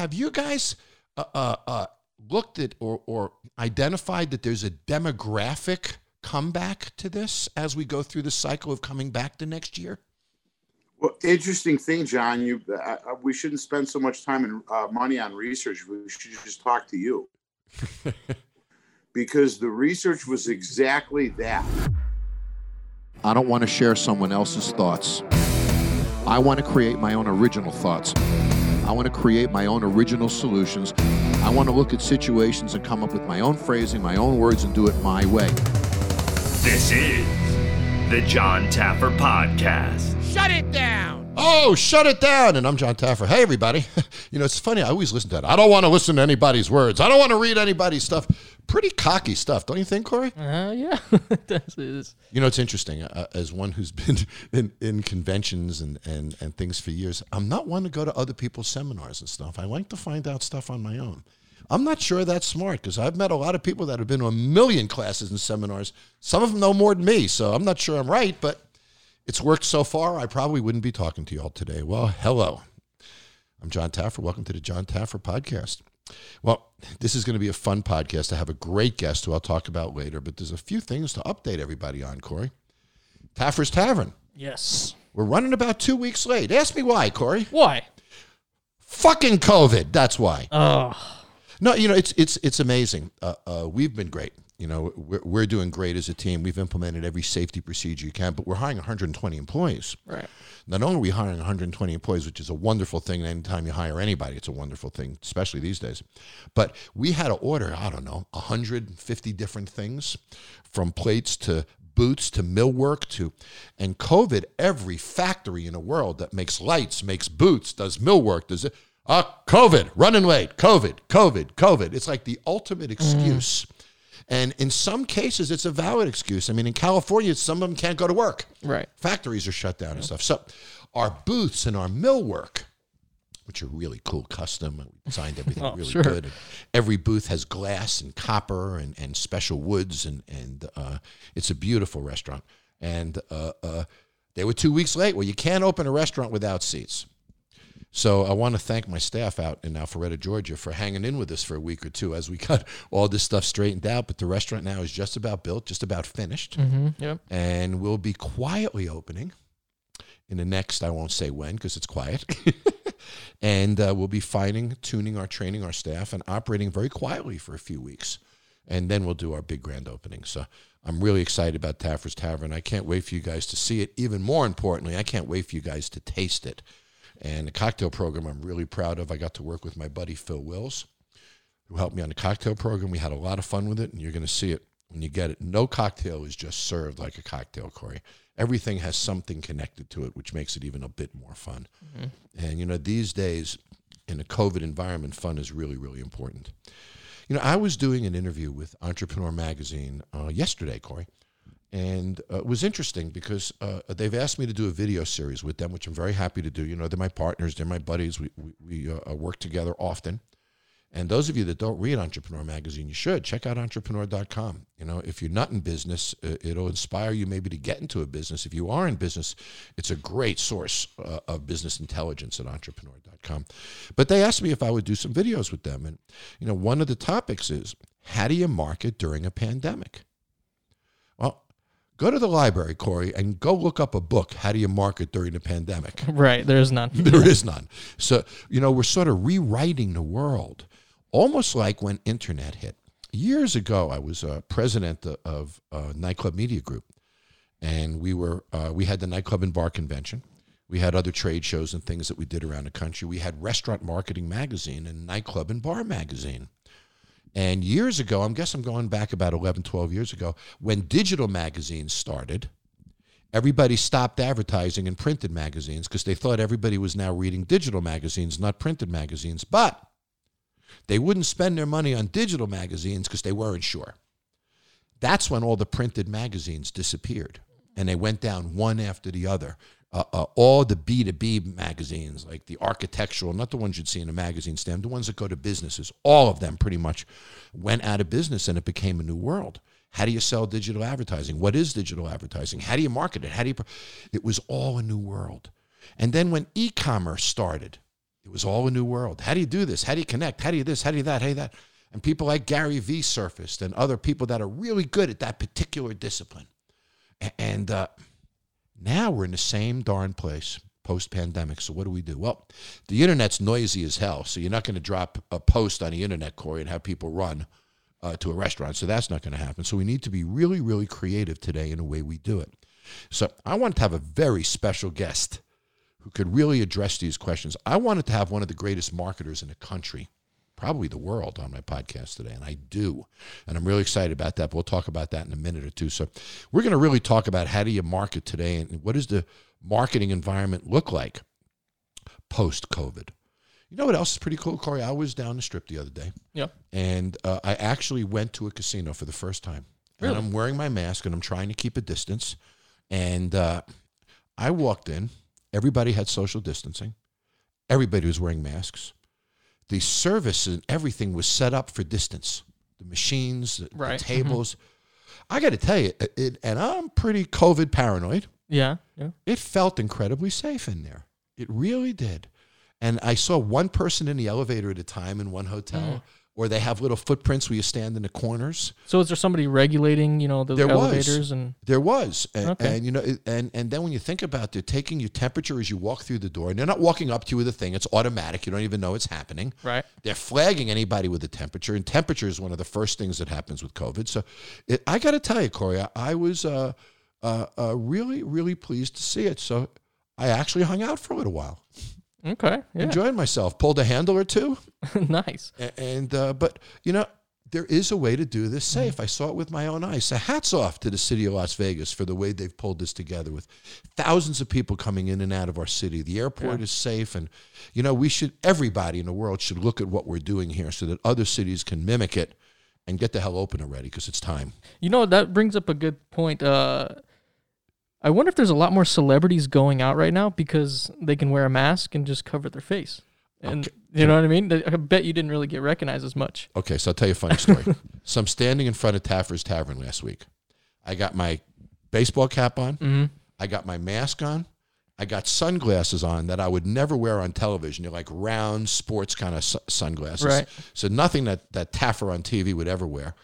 Have you guys uh, uh, uh, looked at or, or identified that there's a demographic comeback to this as we go through the cycle of coming back the next year? Well, interesting thing, Jon. You, uh, uh, we shouldn't spend so much time and uh, money on research. We should just talk to you, because the research was exactly that. I don't want to share someone else's thoughts. I want to create my own original thoughts. I want to create my own original solutions. I want to look at situations and come up with my own phrasing, my own words, and do it my way. This is the Jon Taffer Podcast. Shut it down. Oh, shut it down. And I'm Jon Taffer. Hey, everybody. you know, it's funny. I always listen to that. I don't want to listen to anybody's words. I don't want to read anybody's stuff. Pretty cocky stuff, don't you think, Corey? Uh, yeah, That's- it's- You know, it's interesting. Uh, as one who's been in, in conventions and, and, and things for years, I'm not one to go to other people's seminars and stuff. I like to find out stuff on my own. I'm not sure that's smart because I've met a lot of people that have been to a million classes and seminars. Some of them know more than me, so I'm not sure I'm right, but it's worked so far. I probably wouldn't be talking to you all today. Well, hello. I'm Jon Taffer. Welcome to the Jon Taffer Podcast. Well, this is going to be a fun podcast. I have a great guest who I'll talk about later, but there's a few things to update everybody on, Corey. Taffer's Tavern. yes. We're running about two weeks late. Ask me why, Corey. Why? Fucking COVID. That's why. Oh, No, you know it's it's it's amazing. Uh, uh, we've been great. You know, we're, we're doing great as a team. We've implemented every safety procedure you can, but we're hiring 120 employees. right. Not only are we hiring 120 employees, which is a wonderful thing. Anytime you hire anybody, it's a wonderful thing, especially these days. But we had to order, I don't know, 150 different things from plates to boots to millwork to, and COVID, every factory in the world that makes lights, makes boots, does millwork, does it. Uh, COVID, running late, COVID, COVID, COVID. It's like the ultimate excuse. And in some cases, it's a valid excuse. I mean, in California, some of them can't go to work Right. factories are shut down and stuff. So our booths and our millwork, which are really cool, custom, we designed everything Oh, really sure. good. And every booth has glass and copper and, and special woods, and and uh, it's a beautiful restaurant. And uh, uh, they were two weeks late. Well, you can't open a restaurant without seats. So I want to thank my staff out in Alpharetta, Georgia, for hanging in with us for a week or two as we got all this stuff straightened out. But the restaurant now is just about built, just about finished Mm-hmm. Yep. and we'll be quietly opening in the next i won't say when because it's quiet and uh, we'll be finding tuning our training our staff and operating very quietly for a few weeks and then we'll do our big grand opening so i'm really excited about taffer's tavern i can't wait for you guys to see it even more importantly i can't wait for you guys to taste it and the cocktail program i'm really proud of i got to work with my buddy phil wills who helped me on the cocktail program we had a lot of fun with it and you're going to see it when you get it. No cocktail is just served like a cocktail, Corey. Everything has something connected to it, which makes it even a bit more fun. And you know, these days in a COVID environment, fun is really, really important. You know, I was doing an interview with Entrepreneur Magazine uh, yesterday, Corey, and uh, it was interesting because uh, they've asked me to do a video series with them, which I'm very happy to do. You know, they're my partners, they're my buddies. We we, we uh, work together often. And those of you that don't read Entrepreneur Magazine, you should check out entrepreneur.com. You know, if you're not in business, uh, it'll inspire you maybe to get into a business. If you are in business, it's a great source uh, of business intelligence at entrepreneur.com. But they asked me if I would do some videos with them. And, you know, one of the topics is how do you market during a pandemic? Go to the library, Corey, and go look up a book, How Do You Market During the Pandemic? Right. There's none. There is none. So, you know, we're sort of rewriting the world, almost like when internet hit. Years ago, I was uh, president of uh, Nightclub Media Group, and we were uh, we had the nightclub and bar convention. We had other trade shows and things that we did around the country. We had Restaurant Marketing Magazine and Nightclub and Bar Magazine. And years ago, I'm guess I'm going back about 11, 12 years ago, when digital magazines started, everybody stopped advertising in printed magazines because they thought everybody was now reading digital magazines, not printed magazines. But they wouldn't spend their money on digital magazines because they weren't sure. That's when all the printed magazines disappeared and they went down one after the other. Uh, uh, all the B2B magazines, like the architectural, not the ones you'd see in a magazine stand, the ones that go to businesses, all of them pretty much went out of business and it became a new world. How do you sell digital advertising? What is digital advertising? How do you market it? How do you? It was all a new world. And then when e-commerce started, it It was all a new world. How do you do this? How do you connect? How do you this? How do you that? How do you that? And people like Gary Vee surfaced and other people that are really good at that particular discipline. And uh, now we're in the same darn place post pandemic. So what do we do? Well, the internet's noisy as hell. So you're not going to drop a post on the internet, Corey, and have people run uh, to a restaurant. So that's not going to happen. So we need to be really, really creative today in the way we do it. So I wanted to have a very special guest who could really address these questions. I wanted to have one of the greatest marketers in the country, probably the world, on my podcast today, and I do. And I'm really excited about that. But we'll talk about that in a minute or two. So we're going to really talk about how do you market today and what does the marketing environment look like post COVID. You know what else is pretty cool, Corey? I was down the strip the other day Yep. and uh, I actually went to a casino for the first time. Really? And I'm wearing my mask and I'm trying to keep a distance. And uh, I walked in. Everybody had social distancing. Everybody was wearing masks. The service and everything was set up for distance. The machines, the, the Right. Mhm. tables. I got to tell you, it, it, and I'm pretty COVID paranoid Yeah. Yeah. it felt incredibly safe in there. It really did. And I saw one person in the elevator at a time in one hotel, Mm. Or they have little footprints where you stand in the corners. So is there somebody regulating, you know, those There was. elevators and There was, and, Okay. and you know, and and then when you think about, they're taking your temperature as you walk through the door, and they're not walking up to you with a thing; it's automatic. You don't even know it's happening. right? They're flagging anybody with a temperature, and temperature is one of the first things that happens with COVID. So, it, I got to tell you, Corey, I, I was uh, uh, uh, really, really pleased to see it. So, I actually hung out for a little while. Okay. Yeah. enjoyed myself. Pulled a handle or two, nice. a- and uh, but you know there is a way to do this safe. I saw it with my own eyes. So hats off to the city of Las Vegas for the way they've pulled this together with thousands of people coming in and out of our city. The airport is safe, and you know we should everybody in the world should look at what we're doing here so that other cities can mimic it and get the hell open already because it's time. You know that brings up a good point. Uh, I wonder if there's a lot more celebrities going out right now because they can wear a mask and just cover their face. And you know what I mean? I bet you didn't really get recognized as much. Okay, so I'll tell you a funny story. so I'm standing in front of Taffer's Tavern last week. I got my baseball cap on. Mm-hmm. I got my mask on. I got sunglasses on that I would never wear on television. They're like round sports kind of su- sunglasses. Right. So nothing that, that Taffer on TV would ever wear.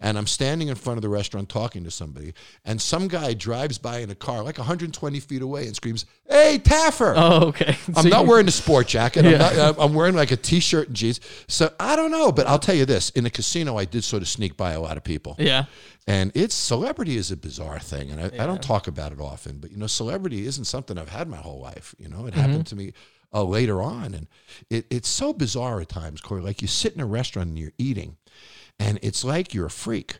And I'm standing in front of the restaurant talking to somebody, and some guy drives by in a car like 120 feet away and screams, Hey, Taffer! Oh, okay. I'm So not wearing a sport jacket. I'm, not, uh, I'm wearing like a t-shirt and jeans. So I don't know, but I'll tell you this: in the casino, I did sort of sneak by a lot of people, Yeah. and it's celebrity is a bizarre thing, and I, I don't talk about it often. But you know, celebrity isn't something I've had my whole life. You know, it Mm-hmm. happened to me uh, later on, and it, it's so bizarre at times, Corey. Like you sit in a restaurant and you're eating, and it's like you're a freak.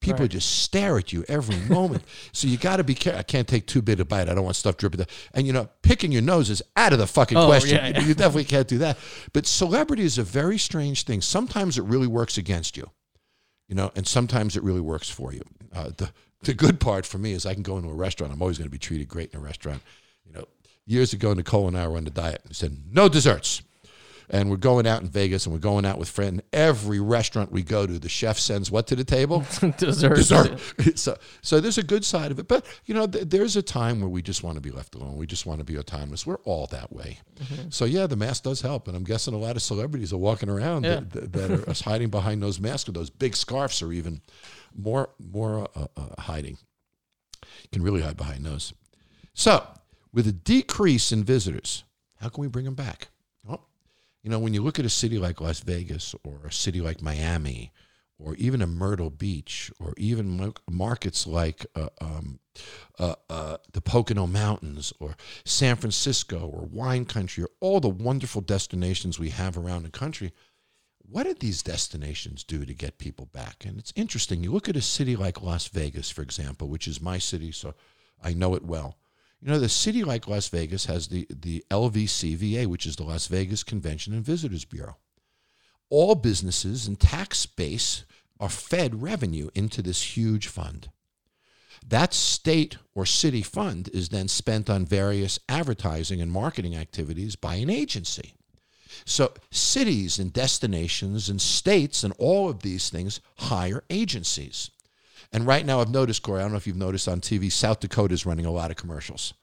People Right. just stare at you every moment. so you got to be careful. I can't take too big a bite. I don't want stuff dripping. down. And you know, picking your nose is out of the fucking Oh, question. yeah, yeah. You definitely can't do that. But celebrity is a very strange thing. Sometimes it really works against you, you know, and sometimes it really works for you. Uh, the the good part for me is I can go into a restaurant. I'm always going to be treated great in a restaurant. You know, years ago, Nicole and I were on the diet and said no desserts. And we're going out in Vegas and we're going out with friends. Every restaurant we go to, the chef sends what to the table? Dessert. dessert. so, so there's a good side of it, but you know, th- there's a time where we just want to be left alone. We just want to be autonomous. We're all that way. So yeah, the mask does help, and I'm guessing a lot of celebrities are walking around Yeah. that, that are us hiding behind those masks or those big scarves, or even more more uh, uh, hiding. Can really hide behind those. So, with a decrease in visitors, how can we bring them back? You know, when you look at a city like Las Vegas or a city like Miami or even a Myrtle Beach or even markets like uh, um, uh, uh, the Pocono Mountains or San Francisco or wine country or all the wonderful destinations we have around the country, what did these destinations do to get people back? And it's interesting. You look at a city like Las Vegas, for example, which is my city, so I know it well. You know, the city like Las Vegas has the, the LVCVA, which is the Las Vegas Convention and Visitors Bureau. All businesses and tax base are fed revenue into this huge fund. That state or city fund is then spent on various advertising and marketing activities by an agency. So cities and destinations and states and all of these things hire agencies. And right now I've noticed, Corey, I don't know if you've noticed on TV, South Dakota is running a lot of commercials.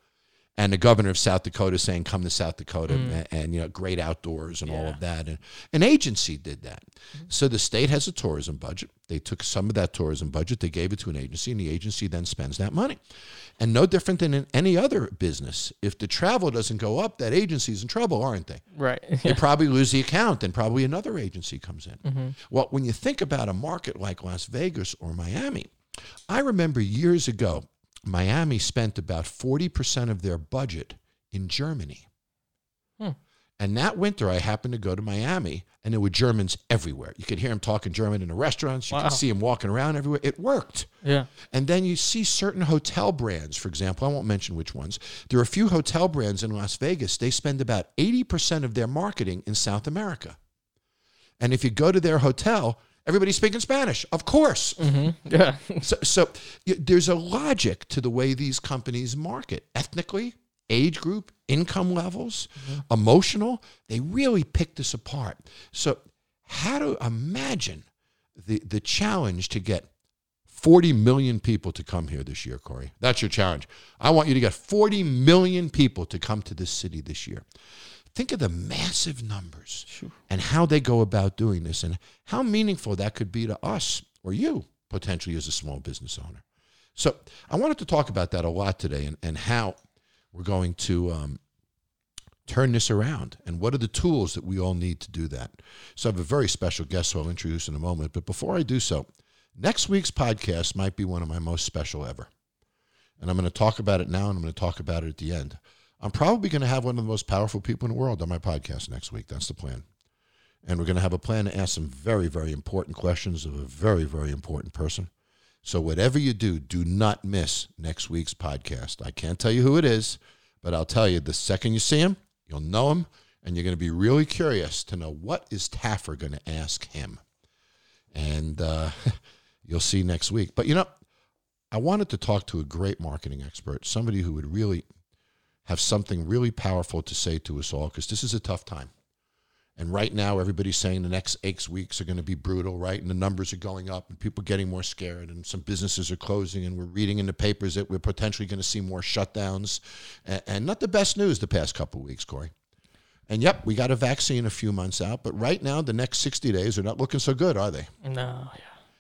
and the governor of South Dakota saying, "Come to South Dakota," mm. and, and, you know, great outdoors and all of that. And an agency did that. Mm-hmm. So the state has a tourism budget. They took some of that tourism budget, they gave it to an agency, and the agency then spends that money. And no different than in any other business, if the travel doesn't go up, that agency's in trouble, aren't they? Right. They probably lose the account, and probably another agency comes in. Mm-hmm. Well, when you think about a market like Las Vegas or Miami, I remember years ago, Miami spent about 40% of their budget in Germany. And that winter, I happened to go to Miami, and there were Germans everywhere. You could hear them talking German in the restaurants. You Wow. could see them walking around everywhere. It worked. yeah. And then you see certain hotel brands, for example, I won't mention which ones. There are a few hotel brands in Las Vegas, they spend about 80% of their marketing in South America. And if you go to their hotel, everybody's speaking Spanish, of course. Mm-hmm. Yeah. So, so there's a logic to the way these companies market ethnically, age group, income levels, mm-hmm. emotional. They really pick this apart. So, how to imagine the, the challenge to get 40 million people to come here this year, Corey? That's your challenge. I want you to get 40 million people to come to this city this year. Think of the massive numbers and how they go about doing this and how meaningful that could be to us or you potentially as a small business owner. So I wanted to talk about that a lot today and, and how we're going to um, turn this around and what are the tools that we all need to do that. So I have a very special guest who I'll introduce in a moment. But before I do so, next week's podcast might be one of my most special ever. And I'm going to talk about it now and I'm going to talk about it at the end. I'm probably going to have one of the most powerful people in the world on my podcast next week. That's the plan. And we're going to have a plan to ask some very, very important questions of a very, very important person. So, whatever you do, do not miss next week's podcast. I can't tell you who it is, but I'll tell you the second you see him, you'll know him, and you're going to be really curious to know what is Taffer going to ask him. And uh, you'll see next week. But you know, I wanted to talk to a great marketing expert, somebody who would really have something really powerful to say to us all, because this is a tough time. And right now, everybody's saying the next eight weeks are going to be brutal, right? And the numbers are going up, and people are getting more scared, and some businesses are closing, and we're reading in the papers that we're potentially going to see more shutdowns, and, and not the best news the past couple of weeks, Corey. And yep, we got a vaccine a few months out, but right now, the next 60 days are not looking so good, are they? No. Yeah.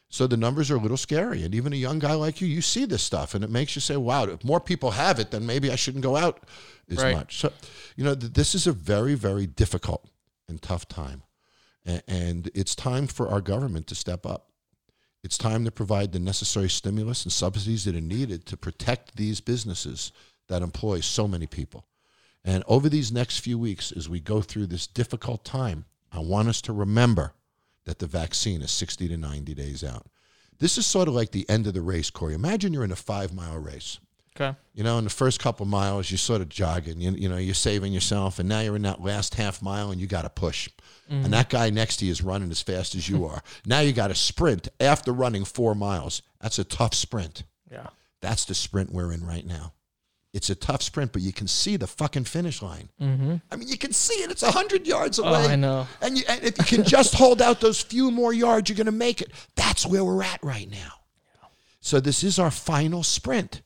So the numbers are a little scary. And even a young guy like you, you see this stuff and it makes you say, wow, if more people have it, then maybe I shouldn't go out as Right. much. So, you know, th- this is a very, very difficult and tough time. And it's time for our government to step up. It's time to provide the necessary stimulus and subsidies that are needed to protect these businesses that employ so many people. And over these next few weeks, as we go through this difficult time, I want us to remember that the vaccine is 60 to 90 days out. This is sort of like the end of the race, Corey. Imagine you're in a five mile race. Okay. You know, in the first couple miles, you're sort of jogging, you, you know, you're saving yourself, and now you're in that last half mile and you got to push. And that guy next to you is running as fast as you are. now you got to sprint after running four miles. That's a tough sprint. Yeah. That's the sprint we're in right now. It's a tough sprint, but you can see the fucking finish line. Mm-hmm. I mean, you can see it. It's 100 yards Oh, away. I know. And, you, and if you can just hold out those few more yards, you're going to make it. That's where we're at right now. So this is our final sprint.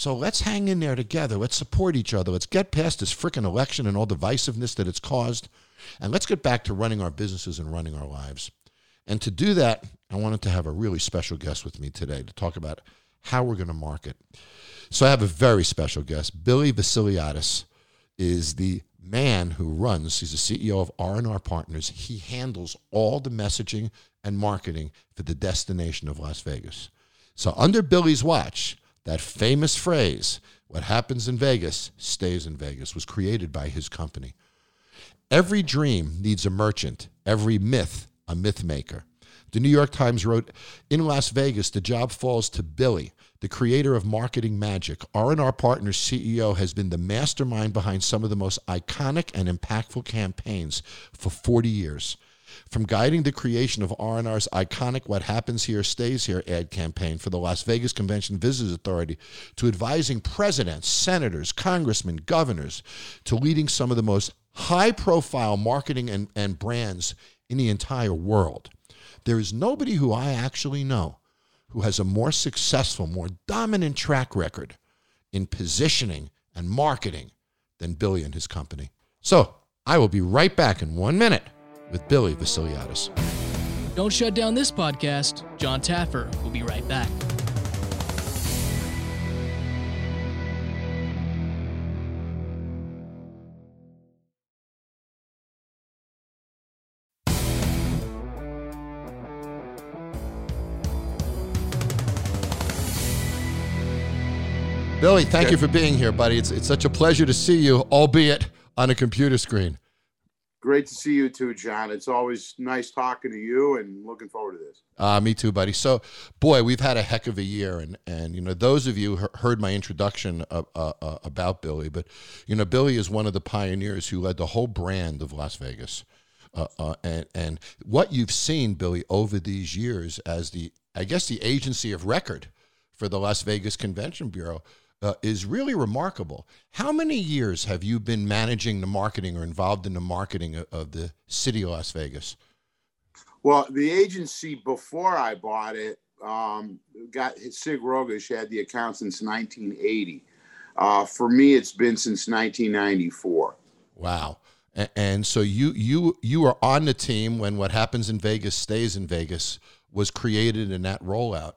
So let's hang in there together. Let's support each other. Let's get past this freaking election and all divisiveness that it's caused. And let's get back to running our businesses and running our lives. And to do that, I wanted to have a really special guest with me today to talk about how we're going to market. So I have a very special guest. Billy Vassiliadis is the man who runs, he's the CEO of R&R Partners. He handles all the messaging and marketing for the destination of Las Vegas. So under Billy's watch, that famous phrase, what happens in Vegas stays in Vegas, was created by his company. Every dream needs a merchant, every myth a myth maker. The New York Times wrote, "In Las Vegas, the job falls to Billy, the creator of marketing magic. R&R Partners CEO has been the mastermind behind some of the most iconic and impactful campaigns for 40 years." From guiding the creation of R&R's iconic What Happens Here Stays Here ad campaign for the Las Vegas Convention Visitors Authority to advising presidents, senators, congressmen, governors, to leading some of the most high profile marketing and, and brands in the entire world. There is nobody who I actually know who has a more successful, more dominant track record in positioning and marketing than Billy and his company. So I will be right back in one minute with Billy Vassiliadis. Don't shut down this podcast. Jon Taffer will be right back. Billy, thank you for being here, buddy. It's, it's such a pleasure to see you, albeit on a computer screen. Great to see you too, Jon. It's always nice talking to you and looking forward to this. Uh, me too, buddy. So, boy, we've had a heck of a year, and and you know those of you heard my introduction uh, uh, about Billy, but you know Billy is one of the pioneers who led the whole brand of Las Vegas, uh, uh, and and what you've seen, Billy, over these years as the I guess the agency of record for the Las Vegas Convention Bureau uh, is really remarkable. How many years have you been managing the marketing or involved in the marketing of, of the city of Las Vegas? Well, the agency before I bought it um, got Sig Rogich had the account since 1980. Uh, for me, it's been since 1994. Wow. And, and so you you you are on the team when what happens in Vegas stays in Vegas was created in that rollout.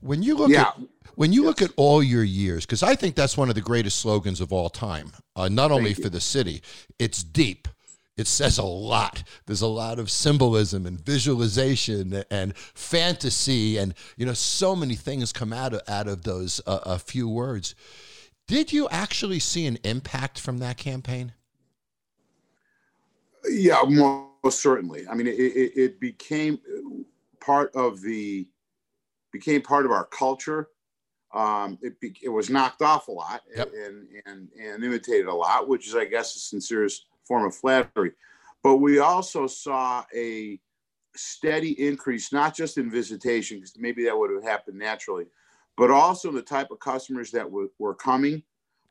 When you look yeah. at when you yes. look at all your years, because I think that's one of the greatest slogans of all time, uh, not Thank only you. for the city, it's deep. It says a lot. There's a lot of symbolism and visualization and fantasy, and you know, so many things come out of out of those uh, a few words. Did you actually see an impact from that campaign? Yeah, most certainly. I mean, it, it, it became part of the became part of our culture um, it, be, it was knocked off a lot yep. and, and, and imitated a lot, which is, I guess, a sincerest form of flattery. But we also saw a steady increase, not just in visitation, because maybe that would have happened naturally, but also the type of customers that w- were coming,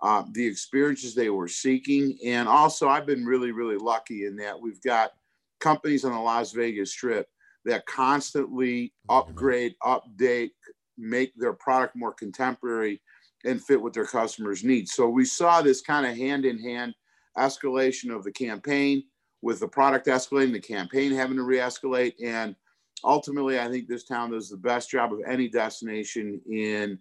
uh, the experiences they were seeking. And also, I've been really, really lucky in that we've got companies on the Las Vegas Strip that constantly upgrade, update, make their product more contemporary and fit with their customers needs. So we saw this kind of hand in hand escalation of the campaign with the product escalating, the campaign having to re-escalate. And ultimately, I think this town does the best job of any destination in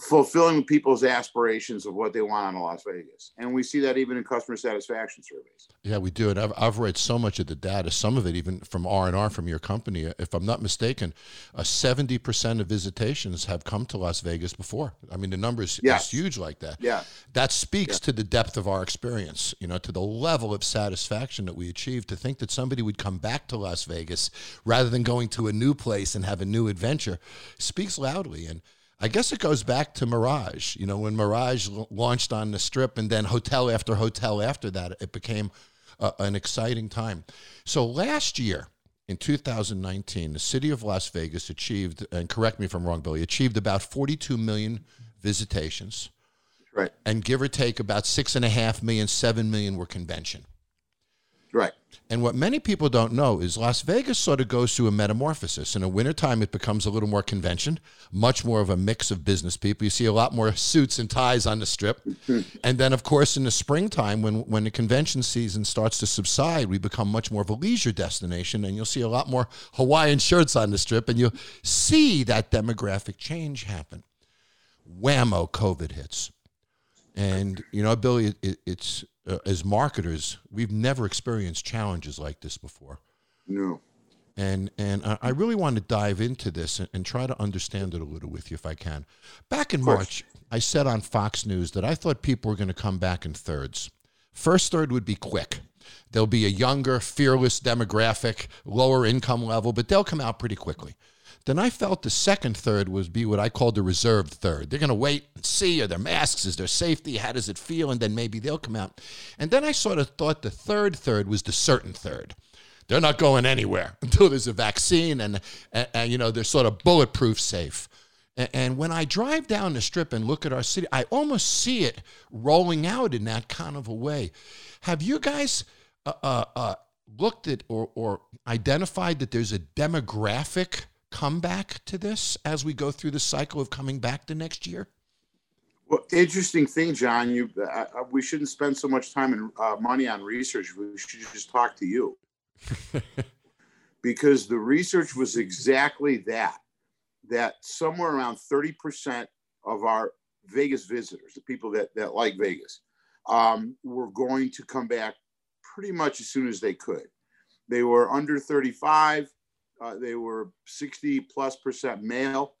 fulfilling people's aspirations of what they want on Las Vegas. And we see that even in customer satisfaction surveys. Yeah, we do. And I've, I've read so much of the data, some of it even from R&R from your company. If I'm not mistaken, uh, 70% of visitations have come to Las Vegas before. I mean, the numbers yes. is huge like that. Yeah. That speaks yeah. to the depth of our experience, you know, to the level of satisfaction that we achieve To think that somebody would come back to Las Vegas rather than going to a new place and have a new adventure speaks loudly. And I guess it goes back to Mirage. You know, when Mirage l- launched on the strip and then hotel after hotel after that, it became uh, an exciting time. So last year, in 2019, the city of Las Vegas achieved, and correct me if I'm wrong, Billy, achieved about 42 million visitations. Right. And give or take about six and a half million, seven million were convention. Right. And what many people don't know is Las Vegas sort of goes through a metamorphosis. In the wintertime, it becomes a little more convention, much more of a mix of business people. You see a lot more suits and ties on the strip. and then, of course, in the springtime, when, when the convention season starts to subside, we become much more of a leisure destination. And you'll see a lot more Hawaiian shirts on the strip, and you'll see that demographic change happen. Whammo, COVID hits. And, you know, Billy, it, it's uh, as marketers, we've never experienced challenges like this before. No. And and I really want to dive into this and, and, try to understand it a little with you if I can. Back in March, I said on Fox News that I thought people were going to come back in thirds. First third would be quick. There'll be a younger, fearless demographic, lower income level, but they'll come out pretty quickly. Then I felt the second third would be what I called the reserved third. They're going to wait and see are there masks, is there safety, how does it feel, and then maybe they'll come out. And then I sort of thought the third third was the certain third. They're not going anywhere until there's a vaccine and, and, and you know they're sort of bulletproof safe. And, and when I drive down the strip and look at our city, I almost see it rolling out in that kind of a way. Have you guys uh, uh, uh, looked at or, or identified that there's a demographic? Comeback to this as we go through the cycle of coming back the next year? Well, interesting thing, Jon. You, uh, we shouldn't spend so much time and uh, money on research. We should just talk to you, because the research was exactly that. That somewhere around thirty percent of our Vegas visitors, the people that that like Vegas, um, were going to come back pretty much as soon as they could. They were under thirty-five. Uh, they were sixty plus percent male,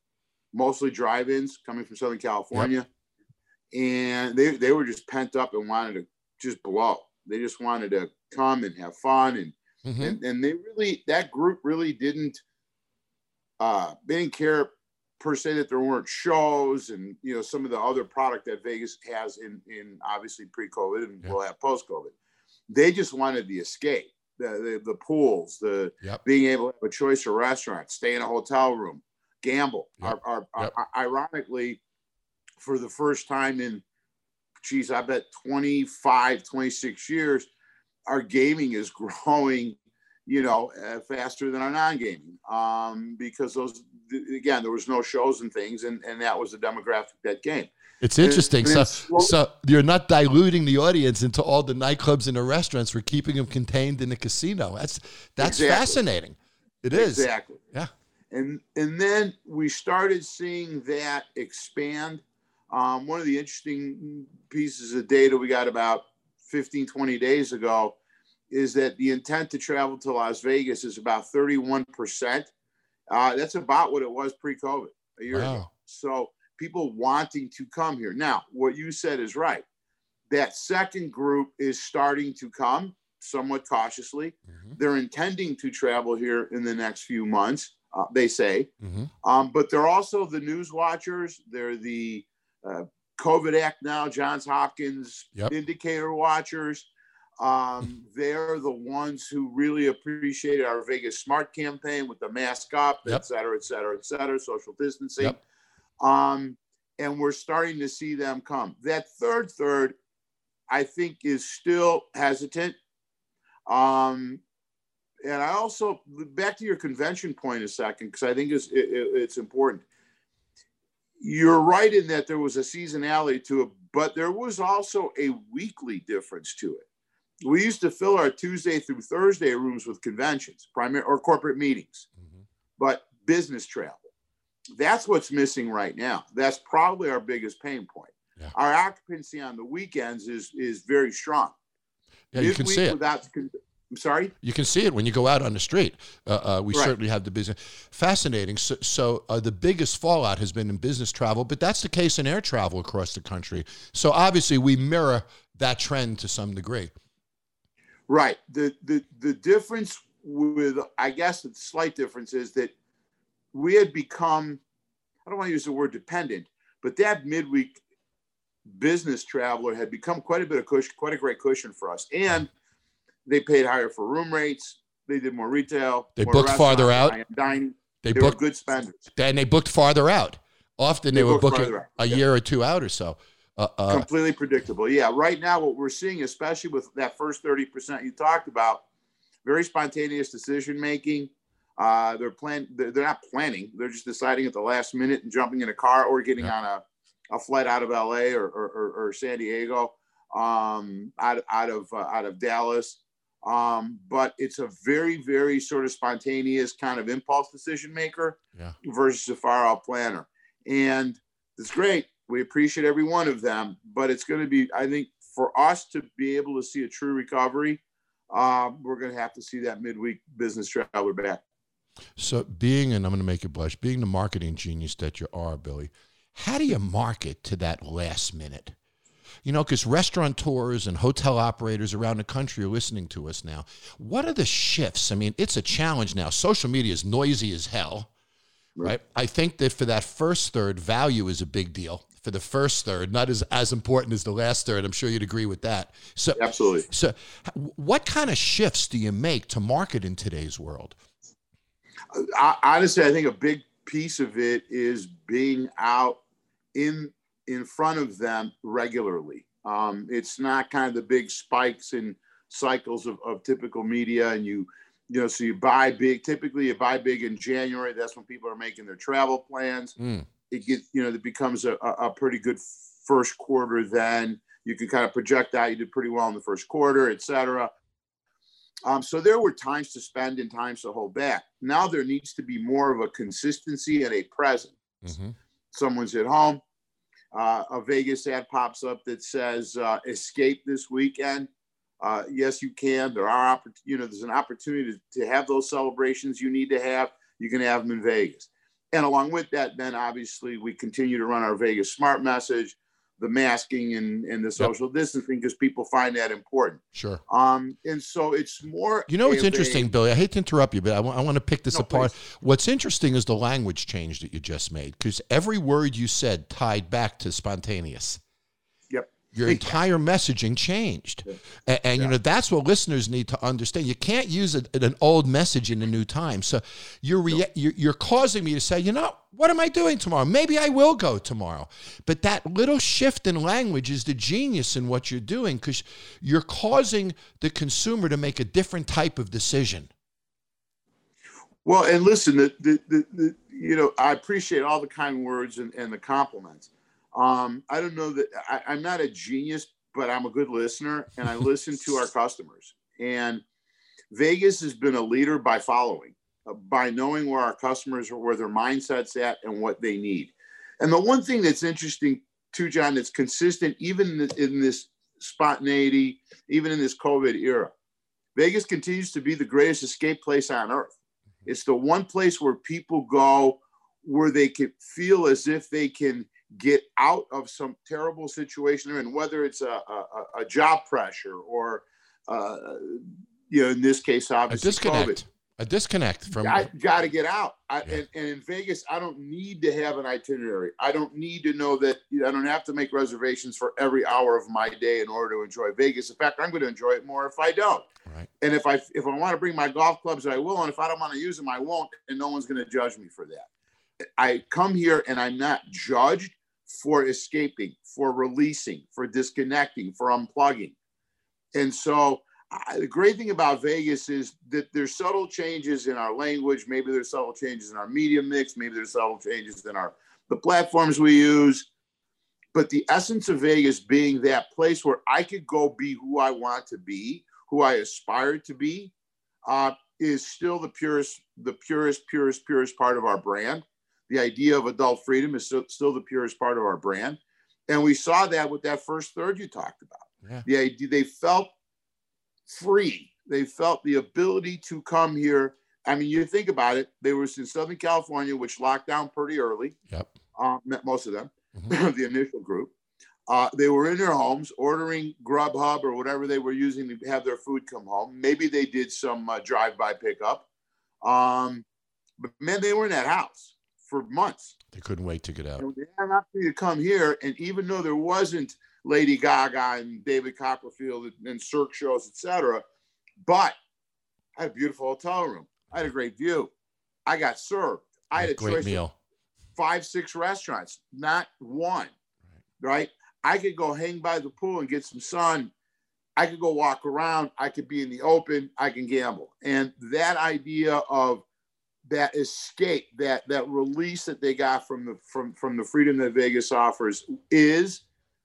mostly drive-ins coming from Southern California and they they were just pent up and wanted to just blow. They just wanted to come and have fun and Mhm. and, and they really that group really didn't uh they didn't care per se that there weren't shows and you know some of the other product that Vegas has in in obviously pre-COVID and Yeah. will have post-COVID. They just wanted the escape, the the, the pools, the Yep. being able to have a choice of restaurants, stay in a hotel room, gamble. Yep. Are, are, Yep. ironically, for the first time in, geez, I bet 25, 26 years, our gaming is growing, you know, uh, faster than our non-gaming. Um, because those, th- again, there was no shows and things, and, and that was the demographic that game. It's interesting. and So, slow- so you're not diluting the audience into all the nightclubs and the restaurants. We're keeping them contained in the casino. That's that's Exactly. fascinating. It is. Exactly. Yeah. And and then we started seeing that expand. Um, one of the interesting pieces of data we got about 15, 20 days ago is that the intent to travel to Las Vegas is about 31%. Uh, that's about what it was pre-COVID a year ago. So people wanting to come here. Now, what you said is right. That second group is starting to come somewhat cautiously. Mhm. They're intending to travel here in the next few months, uh, they say. Mhm. Um, but they're also the news watchers. They're the uh, COVID Act now, Johns Hopkins Yep. indicator watchers. Um, they're the ones who really appreciated our Vegas Smart campaign with the mask up, Yep. et cetera, et cetera, et cetera, social distancing. Yep. Um, and we're starting to see them come. That third third, I think, is still hesitant. Um, and I also back to your convention point a second because I think it's it, it- it's important. You're right in that there was a seasonality to it, but there was also a weekly difference to it. We used to fill our Tuesday through Thursday rooms with conventions, primary or corporate meetings, Mhm. but business travel. That's what's missing right now. That's probably our biggest pain point. Yeah. Our occupancy on the weekends is is very strong. Yeah, you can see it. Without, I'm sorry. You can see it when you go out on the street. Uh, uh, we Right. certainly have the business. Fascinating. So, so uh, the biggest fallout has been in business travel, but that's the case in air travel across the country. So obviously, we mirror that trend to some degree. Right. The the the difference with I guess the slight difference is that we had become I don't want to use the word dependent, but that midweek business traveler had become quite a bit of cushion, quite a great cushion for us. And they paid higher for room rates. They did more retail. They more booked farther out. Dining. They, They, were booked, good spenders. and they booked farther out. Often they, They were booked booking a Yeah. year or two out or so. Uh, uh, completely predictable. Yeah, right now what we're seeing, especially with that first thirty percent you talked about, very spontaneous decision making. Uh, they're plan. They're they're not planning. They're just deciding at the last minute and jumping in a car or getting Yeah. on a, a flight out of LA or or, or, or San Diego, um, out out of uh, out of Dallas. Um, but it's a very very sort of spontaneous kind of impulse decision maker Yeah. versus a far out planner, and it's great. We appreciate every one of them, but it's going to be, I think, for us to be able to see a true recovery, um, we're going to have to see that midweek business traveler back. So, being, and I'm going to make you blush, being the marketing genius that you are, Billy, how do you market to that last minute? You know, because restaurateurs and hotel operators around the country are listening to us now. What are the shifts? I mean, it's a challenge now. Social media is noisy as hell, right? I think that for that first third, value is a big deal. For the first third, not as, as important as the last third. I'm sure you'd agree with that. So, Absolutely. so, what kind of shifts do you make to market in today's world? I, honestly, I think a big piece of it is being out in in front of them regularly. Um, it's not kind of the big spikes and cycles of, of typical media, and you you know, so you buy big. Typically, you buy big in January. That's when people are making their travel plans. Mm. It gets you know, it becomes a, a, a pretty good first quarter then. You can kind of project out you did pretty well in the first quarter, et cetera. Um, so there were times to spend and times to hold back. Now there needs to be more of a consistency and a presence. Mm-hmm. Someone's at home. Uh, a Vegas ad pops up that says uh, "Escape this weekend." Uh, yes, you can. There are, oppor- you know, there's an opportunity to, to have those celebrations you need to have. You can have them in Vegas. And along with that, then obviously we continue to run our Vegas smart message, the masking and, and the social distancing because people find that important. Sure. Um, and so it's more. You know what's of a- interesting, Billy? I hate to interrupt you, but I want to pick this No, apart. please. What's interesting is the language change that you just made because every word you said tied back to spontaneous. Your entire messaging changed, and, and you know that's what listeners need to understand. You can't use a, an old message in a new time. So you're, rea- you're you're causing me to say, you know, what am I doing tomorrow? Maybe I will go tomorrow. But that little shift in language is the genius in what you're doing because you're causing the consumer to make a different type of decision. Well, and listen, the, the, the, the you know, I appreciate all the kind words and, and the compliments. Um, I don't know that I, I'm not a genius, but I'm a good listener and I listen to our customers. And Vegas has been a leader by following, uh, by knowing where our customers are, where their mindset's at, and what they need. And the one thing that's interesting too, Jon, that's consistent even in this, in this spontaneity, even in this COVID era, Vegas continues to be the greatest escape place on earth. It's the one place where people go where they can feel as if they can get out of some terrible situation they're whether it's a, a, a job pressure or, uh, you know, in this case, obviously, A disconnect. COVID. A disconnect from. I got to get out. I, Yeah. and, and in Vegas, I don't need to have an itinerary. I don't need to know that you know, I don't have to make reservations for every hour of my day in order to enjoy Vegas. In fact, I'm going to enjoy it more if I don't. Right. And if I if I want to bring my golf clubs, I will. And if I don't want to use them, I won't. And no one's going to judge me for that. I come here and I'm not judged for escaping, for releasing, for disconnecting, for unplugging. And so I, the great thing about Vegas is that there's subtle changes in our language. Maybe there's subtle changes in our media mix. Maybe there's subtle changes in our the platforms we use. But the essence of Vegas being that place where I could go be who I want to be, who I aspire to be, uh, is still the purest, the purest, purest, purest part of our brand. The idea of adult freedom is still, still the purest part of our brand. And we saw that with that first third you talked about. Yeah. The idea they felt free. They felt the ability to come here. I mean, you think about it, they were in Southern California, which locked down pretty early, Yep. um, most of them, Mhm. the initial group. Uh, they were in their homes ordering Grubhub or whatever they were using to have their food come home. Maybe they did some uh, drive-by pickup. Um, but man, they were in that house for months. They couldn't wait to get out. And they had an opportunity to come here, and even though there wasn't Lady Gaga and David Copperfield and, Cirque shows, etc., but I had a beautiful hotel room. I had a great view. I got served. I had a Great choice meal. five, six restaurants, not one. Right. Right? I could go hang by the pool and get some sun. I could go walk around. I could be in the open. I can gamble. And that idea of that escape, that that release that they got from the from from the freedom that Vegas offers is,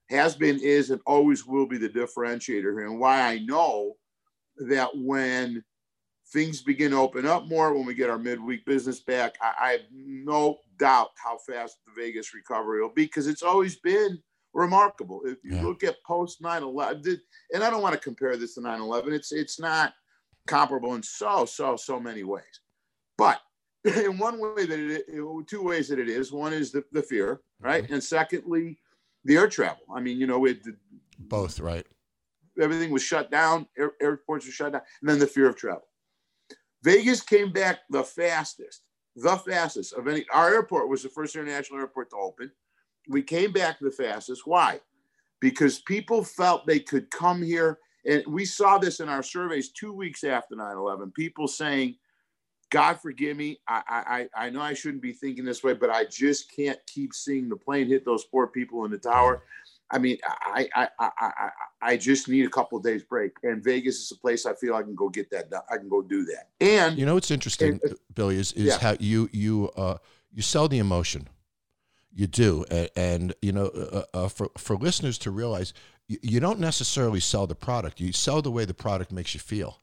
has been, is, and always will be the differentiator here. And why I know that when things begin to open up more, when we get our midweek business back, I, I have no doubt how fast the Vegas recovery will be because it's always been remarkable. If you Yeah. look at post 9-11, and I don't want to compare this to 9-11, it's it's not comparable in so, so, so many ways. But in one way that it, two ways that it is. One is the, the fear, right? Mm-hmm. And secondly, the air travel. I mean, you know, it, Both, right? everything was shut down, air, airports were shut down, and then the fear of travel. Vegas came back the fastest, the fastest of any. Our airport was the first international airport to open. We came back the fastest. Why? Because people felt they could come here, and we saw this in our surveys two weeks after 9 11. People saying, God forgive me. I, I, I know I shouldn't be thinking this way, but I just can't keep seeing the plane hit those poor people in the tower. I mean, I, I, I, I, I just need a couple of days break. And Vegas is a place I feel I can go get that done. I can go do that. And You know what's interesting, And- Billy, is is Yeah. how you you uh you sell the emotion. You do, and, and you know, uh, uh, for for listeners to realize, you, you don't necessarily sell the product. You sell the way the product makes you feel,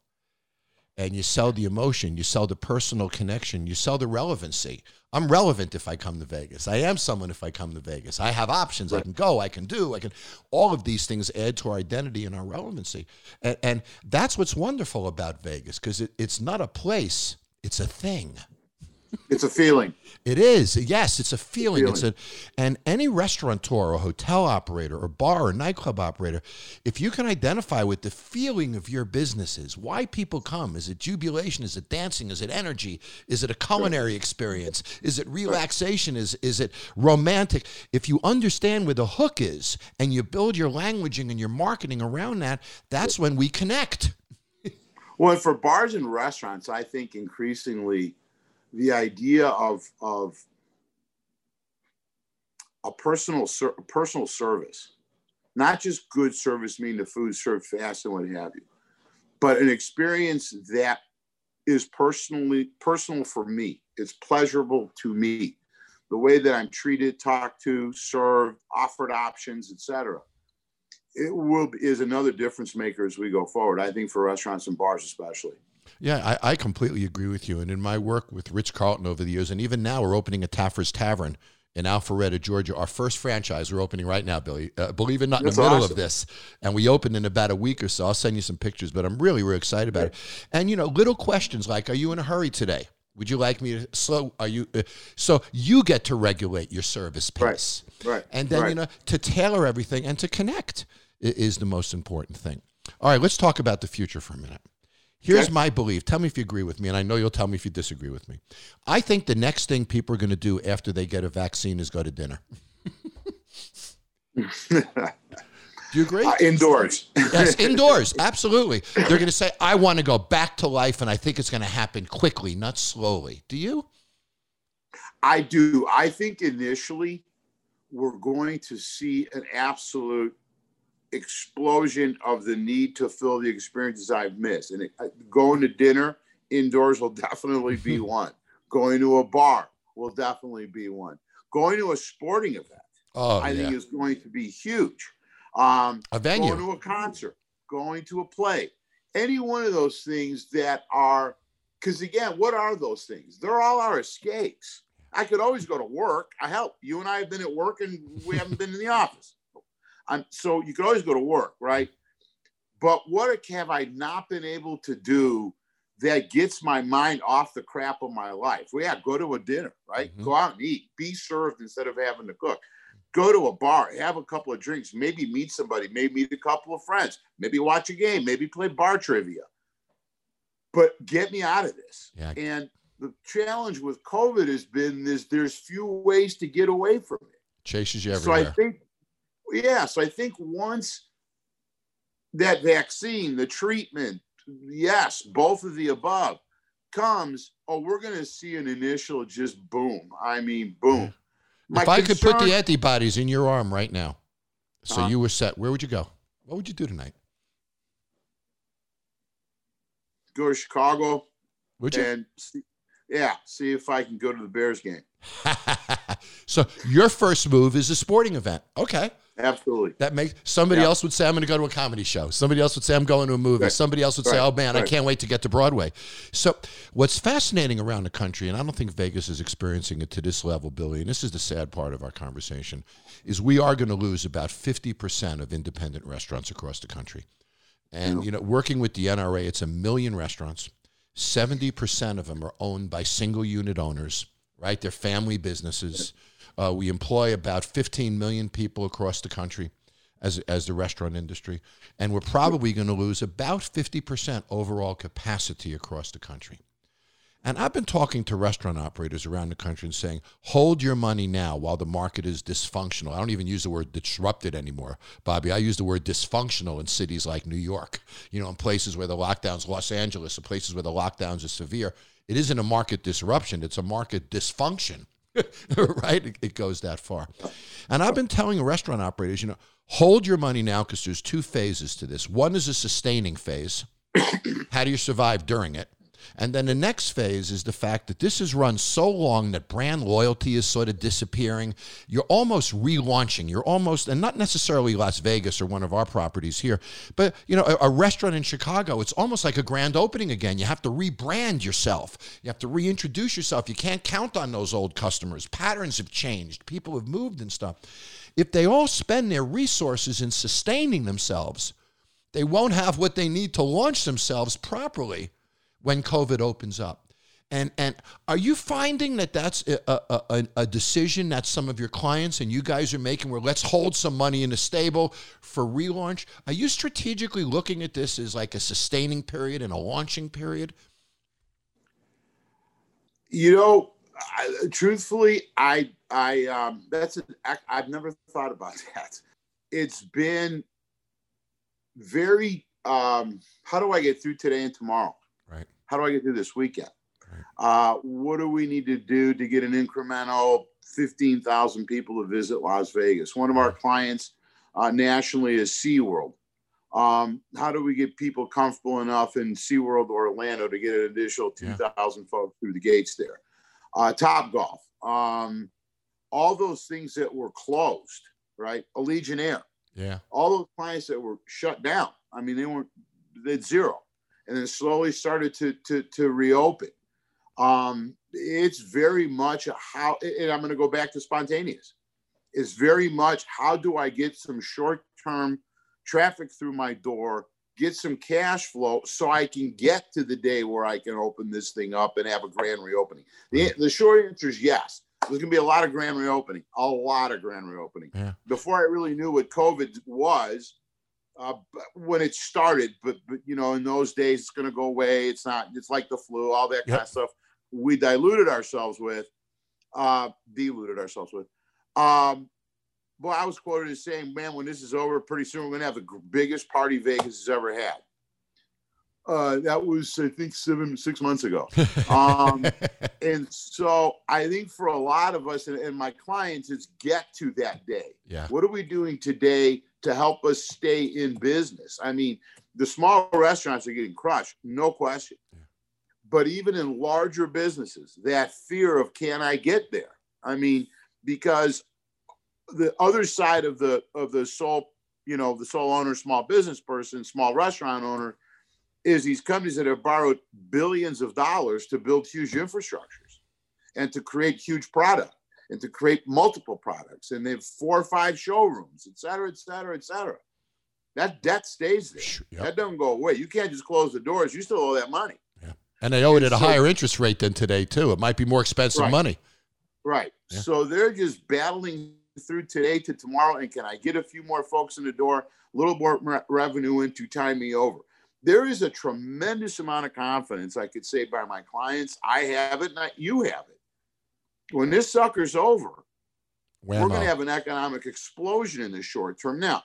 and you sell the emotion. You sell the personal connection. You sell the relevancy. I'm relevant if I come to Vegas. I am someone if I come to Vegas. I have options. I can go. I can do. I can. All of these things add to our identity and our relevancy, and, and that's what's wonderful about Vegas because it, it's not a place. It's a thing. It's a feeling. It is. Yes, it's a feeling. Feeling. It's a and any restaurateur or hotel operator or bar or nightclub operator, if you can identify with the feeling of your businesses, why people come, is it jubilation, is it dancing, is it energy, is it a culinary experience, is it relaxation, is is it romantic? If you understand where the hook is and you build your languaging and your marketing around that, that's when we connect. Well, for bars and restaurants, I think increasingly the idea of of a personal ser- personal service, not just good service, meaning the food served fast and what have you, but an experience that is personally personal for me. It's pleasurable to me. The way that I'm treated, talked to, served, offered options, etc. It will is another difference maker as we go forward. I think for restaurants and bars especially. Yeah, I, I completely agree with you. And in my work with Ritz-Carlton over the years, and even now, we're opening a Taffer's Tavern in Alpharetta, Georgia. Our first franchise we're opening right now, Billy. Uh, believe it or not, in the middle awesome. of this, and we opened in about a week or so. I'll send you some pictures, but I'm really, really excited about it. And you know, little questions like, "Are you in a hurry today? Would you like me to slow? Are you?" Uh, so you get to regulate your service pace, Right. and then right. you know to tailor everything and to connect is the most important thing. All right, let's talk about the future for a minute. Here's Okay. my belief. Tell me if you agree with me, and I know you'll tell me if you disagree with me. I think the next thing people are going to do after they get a vaccine is go to dinner. Do you agree? Uh, indoors. yes, indoors. Absolutely. They're going to say, I want to go back to life, and I think it's going to happen quickly, not slowly. Do you? I do. I think initially we're going to see an absolute explosion of the need to fill the experiences I've missed. And it, going to dinner indoors will definitely be one. Going to a bar will definitely be one. Going to a sporting event, Oh, I yeah. think, is going to be huge. Um, A venue. going to a concert, going to a play, any one of those things that are, because again, what are those things? They're all our escapes. I could always go to work. I help you and I have been at work and we haven't been in the office. I'm, so you could always go to work, right? But what have I not been able to do that gets my mind off the crap of my life? Well, yeah, go to a dinner, right? Mhm. Go out and eat, be served instead of having to cook go to a bar, have a couple of drinks, maybe meet somebody, maybe meet a couple of friends, maybe watch a game, maybe play bar trivia. But get me out of this. Yeah. And the challenge with COVID has been this there's few ways to get away from it. Chases you everywhere. So I think, yeah, so I think once that vaccine, the treatment, yes, both of the above comes, oh, we're going to see an initial just boom. I mean, boom. My if I could put the antibodies in your arm right now, so Uh-huh. you were set, where would you go? What would you do tonight? go to Chicago Would you? and see, yeah, see if I can go to the Bears game. so your first move is a sporting event. Okay. Absolutely. That makes somebody Yeah. else would say I'm going to go to a comedy show. Somebody else would say I'm going to a movie. Right. Somebody else would say, "Oh man, I can't wait to get to Broadway." So, what's fascinating around the country, and I don't think Vegas is experiencing it to this level, Billy. And this is the sad part of our conversation, is we are going to lose about 50 percent of independent restaurants across the country. And you know, working with the NRA, it's a million restaurants. 70 percent of them are owned by single unit owners. Right, they're family businesses. Uh, we employ about 15 million people across the country as, as the restaurant industry. And we're probably going to lose about 50% overall capacity across the country. And I've been talking to restaurant operators around the country and saying, hold your money now while the market is dysfunctional. I don't even use the word disrupted anymore, Bobby. I use the word dysfunctional in cities like New York, you know, in places where the lockdowns, Los Angeles, in places where the lockdowns are severe. It isn't a market disruption, it's a market dysfunction. right? It, it goes that far. And I've been telling restaurant operators, you know, hold your money now because there's two phases to this. One is a sustaining phase. How do you survive during it? And then the next phase is the fact that this has run so long that brand loyalty is sort of disappearing. You're almost relaunching. You're almost, and not necessarily Las Vegas or one of our properties here, but you know, a, a restaurant in Chicago, it's almost like a grand opening again. You have to rebrand yourself. You have to reintroduce yourself. You can't count on those old customers. Patterns have changed. People have moved and stuff. If they all spend their resources in sustaining themselves, they won't have what they need to launch themselves properly when COVID opens up. And and are you finding that that's a, a, a, decision that some of your clients and you guys are making where let's hold some money in the stable for relaunch? Are you strategically looking at this as like a sustaining period and a launching period? You know, I, truthfully, I I um, that's an, I, I've never thought about that. It's been very um, how do I get through today and tomorrow? How do I get through this weekend? Uh, what do we need to do to get an incremental 15,000 people to visit Las Vegas? One of our clients uh, nationally is SeaWorld. Um, how do we get people comfortable enough in SeaWorld or Orlando to get an additional 2,000 yeah. folks through the gates there? Uh, Topgolf. Um, all those things that were closed, right? Allegiant Air. Yeah. All those clients that were shut down. I mean, they weren't they zero, and then slowly started to to to reopen. Um, it's very much how, and I'm going to go back to spontaneous. It's very much how do I get some short term traffic through my door, get some cash flow, so I can get to the day where I can open this thing up and have a grand reopening. The, the short answer is yes there's going to be a lot of grand reopening, a lot of grand reopening. Yeah. Before I really knew what COVID was, uh, when it started, but, but you know, in those days, it's going to go away. It's not. It's like the flu, all that yep. kind of stuff. We diluted ourselves with, uh, diluted ourselves with. Um, but I was quoted as saying, "Man, when this is over, pretty soon we're going to have the biggest party Vegas has ever had." Uh, that was, I think, seven, six months ago. Um, and so I think for a lot of us and, and, my clients, it's get to that day. Yeah. What are we doing today to help us stay in business? I mean, the small restaurants are getting crushed, no question. But even in larger businesses, that fear of can I get there? I mean, because the other side of the of the sole, you know, the sole owner, small business person, small restaurant owner is these companies that have borrowed billions of dollars to build huge infrastructures and to create huge product and to create multiple products and they have four or five showrooms et cetera et cetera et cetera that debt stays there yep. that doesn't go away you can't just close the doors you still owe that money yeah. and they owe it at a higher interest rate than today too it might be more expensive right. money right yeah. so they're just battling through today to tomorrow and can i get a few more folks in the door a little more revenue in to time me over there is a tremendous amount of confidence I could say by my clients. I have it, not you have it. When this sucker's over, we're going to have an economic explosion in the short term. Now,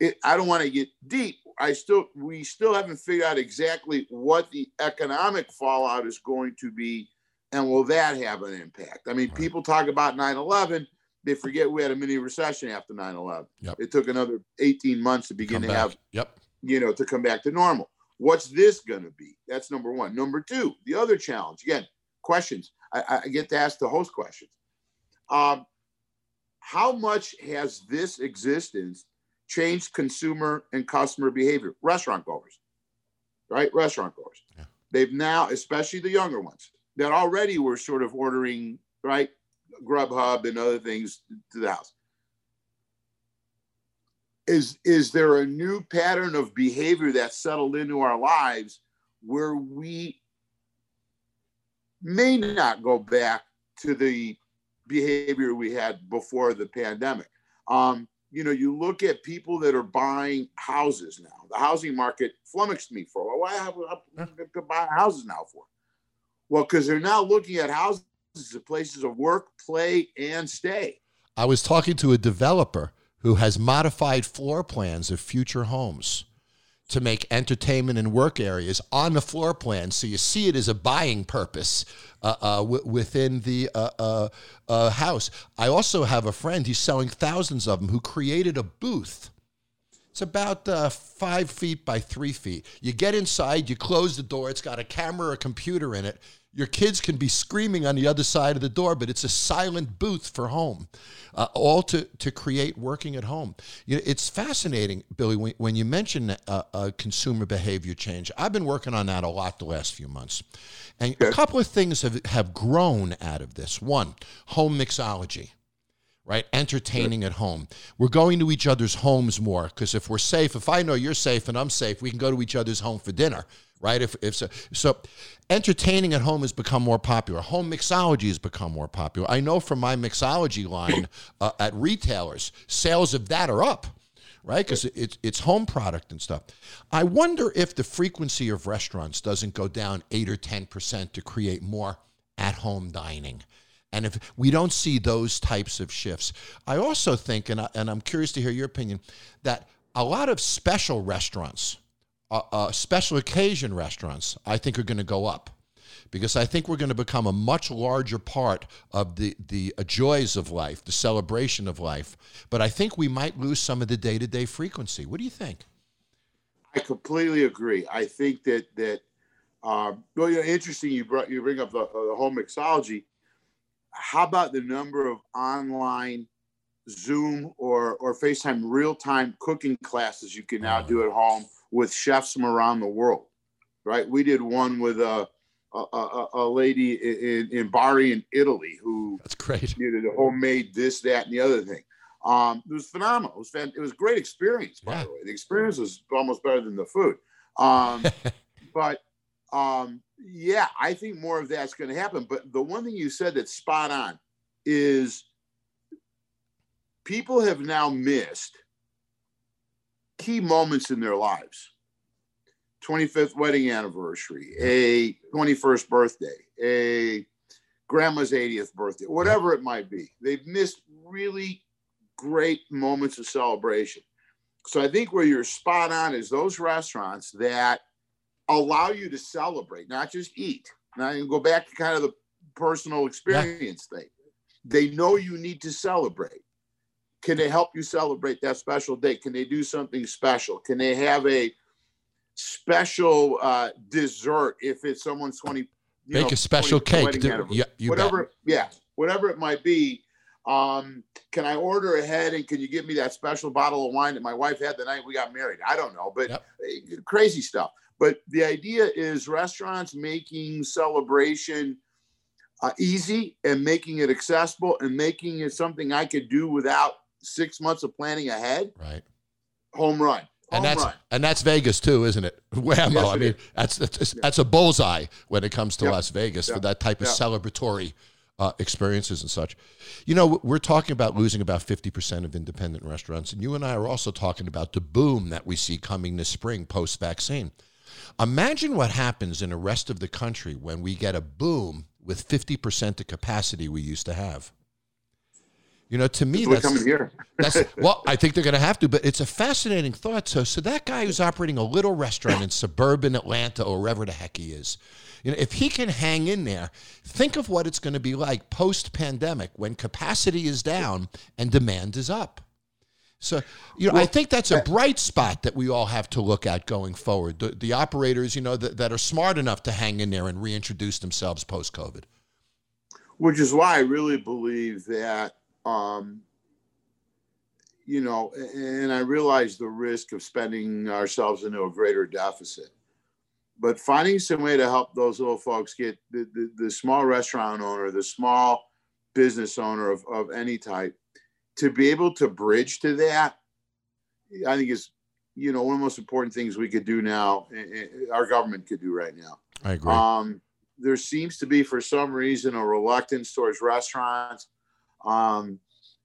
it, I don't want to get deep. I still, we still haven't figured out exactly what the economic fallout is going to be, and will that have an impact? I mean, right. people talk about 9/11. They forget we had a mini recession after 9/11. Yep. It took another 18 months to begin Come to back. have yep you know, to come back to normal. What's this going to be? That's number one. Number two, the other challenge again, questions. I, I get to ask the host questions. Um, how much has this existence changed consumer and customer behavior? Restaurant goers, right? Restaurant goers. Yeah. They've now, especially the younger ones, that already were sort of ordering, right? Grubhub and other things to the house is is there a new pattern of behavior that settled into our lives where we may not go back to the behavior we had before the pandemic. Um, you know you look at people that are buying houses now. The housing market flummoxed me for a while. Why have to buy houses now for? Well because they're now looking at houses as places of work play and stay. I was talking to a developer who has modified floor plans of future homes to make entertainment and work areas on the floor plan so you see it as a buying purpose uh, uh, w- within the uh, uh, uh, house. I also have a friend, he's selling thousands of them, who created a booth It's about uh, five feet by three feet. You get inside, you close the door. It's got a camera, a computer in it. Your kids can be screaming on the other side of the door, but it's a silent booth for home, uh, all to, to create working at home. You know, it's fascinating, Billy, when, when you mention uh, uh, consumer behavior change. I've been working on that a lot the last few months. And a couple of things have, have grown out of this. One, home mixology right? Entertaining at home. We're going to each other's homes more because if we're safe, if I know you're safe and I'm safe, we can go to each other's home for dinner, right? If, if so, so entertaining at home has become more popular. Home mixology has become more popular. I know from my mixology line uh, at retailers, sales of that are up. Right, because it's it's home product and stuff. I wonder if the frequency of restaurants doesn't go down eight or ten percent to create more at home dining. And if we don't see those types of shifts, I also think, and, I, and I'm curious to hear your opinion, that a lot of special restaurants, uh, uh, special occasion restaurants, I think are going to go up because I think we're going to become a much larger part of the, the uh, joys of life, the celebration of life. But I think we might lose some of the day to day frequency. What do you think? I completely agree. I think that, that, um, well, you know, interesting. You brought you bring up the, the home mixology how about the number of online Zoom or, or FaceTime real time cooking classes you can now do at home with chefs from around the world, right? We did one with a, a, a, a lady in, in Bari in Italy who that's great. Did a homemade this, that, and the other thing. Um, it was phenomenal. It was, fan- it was a great experience, by yeah. the way. The experience was almost better than the food. Um, but um, yeah, I think more of that's going to happen. But the one thing you said that's spot on is people have now missed key moments in their lives 25th wedding anniversary, a 21st birthday, a grandma's 80th birthday, whatever it might be. They've missed really great moments of celebration. So I think where you're spot on is those restaurants that allow you to celebrate, not just eat. Now you go back to kind of the personal experience yeah. thing. They know you need to celebrate. Can they help you celebrate that special day? Can they do something special? Can they have a special uh, dessert if it's someone's 20 make know, a special cake to, yeah, whatever bet. yeah whatever it might be um, can i order ahead and can you give me that special bottle of wine that my wife had the night we got married i don't know but yep. Eh, crazy stuff but the idea is restaurants making celebration uh, easy and making it accessible and making it something I could do without six months of planning ahead. Right. Home run. and that's run. and that's Vegas too, isn't it? Whammo! Yes, I mean, that's that's, that's a bullseye when it comes to yep. Las Vegas yep. for that type of yep. celebratory uh, experiences and such. You know, we're talking about losing about 50% of independent restaurants, and you and I are also talking about the boom that we see coming this spring post vaccine. Imagine what happens in the rest of the country when we get a boom with 50% the capacity we used to have. You know, to me, that's, coming here. that's well, I think they're going to have to, but it's a fascinating thought. So, so that guy who's operating a little restaurant in suburban Atlanta or wherever the heck he is, you know, if he can hang in there, think of what it's going to be like post pandemic when capacity is down and demand is up. So, you know, well, I think that's a bright spot that we all have to look at going forward. The, the operators, you know, that, that are smart enough to hang in there and reintroduce themselves post COVID. Which is why I really believe that, um, you know, and I realize the risk of spending ourselves into a greater deficit. But finding some way to help those little folks get the, the, the small restaurant owner, the small business owner of, of any type, to be able to bridge to that, I think is you know one of the most important things we could do now. Our government could do right now. I agree. Um, there seems to be, for some reason, a reluctance towards restaurants. Um,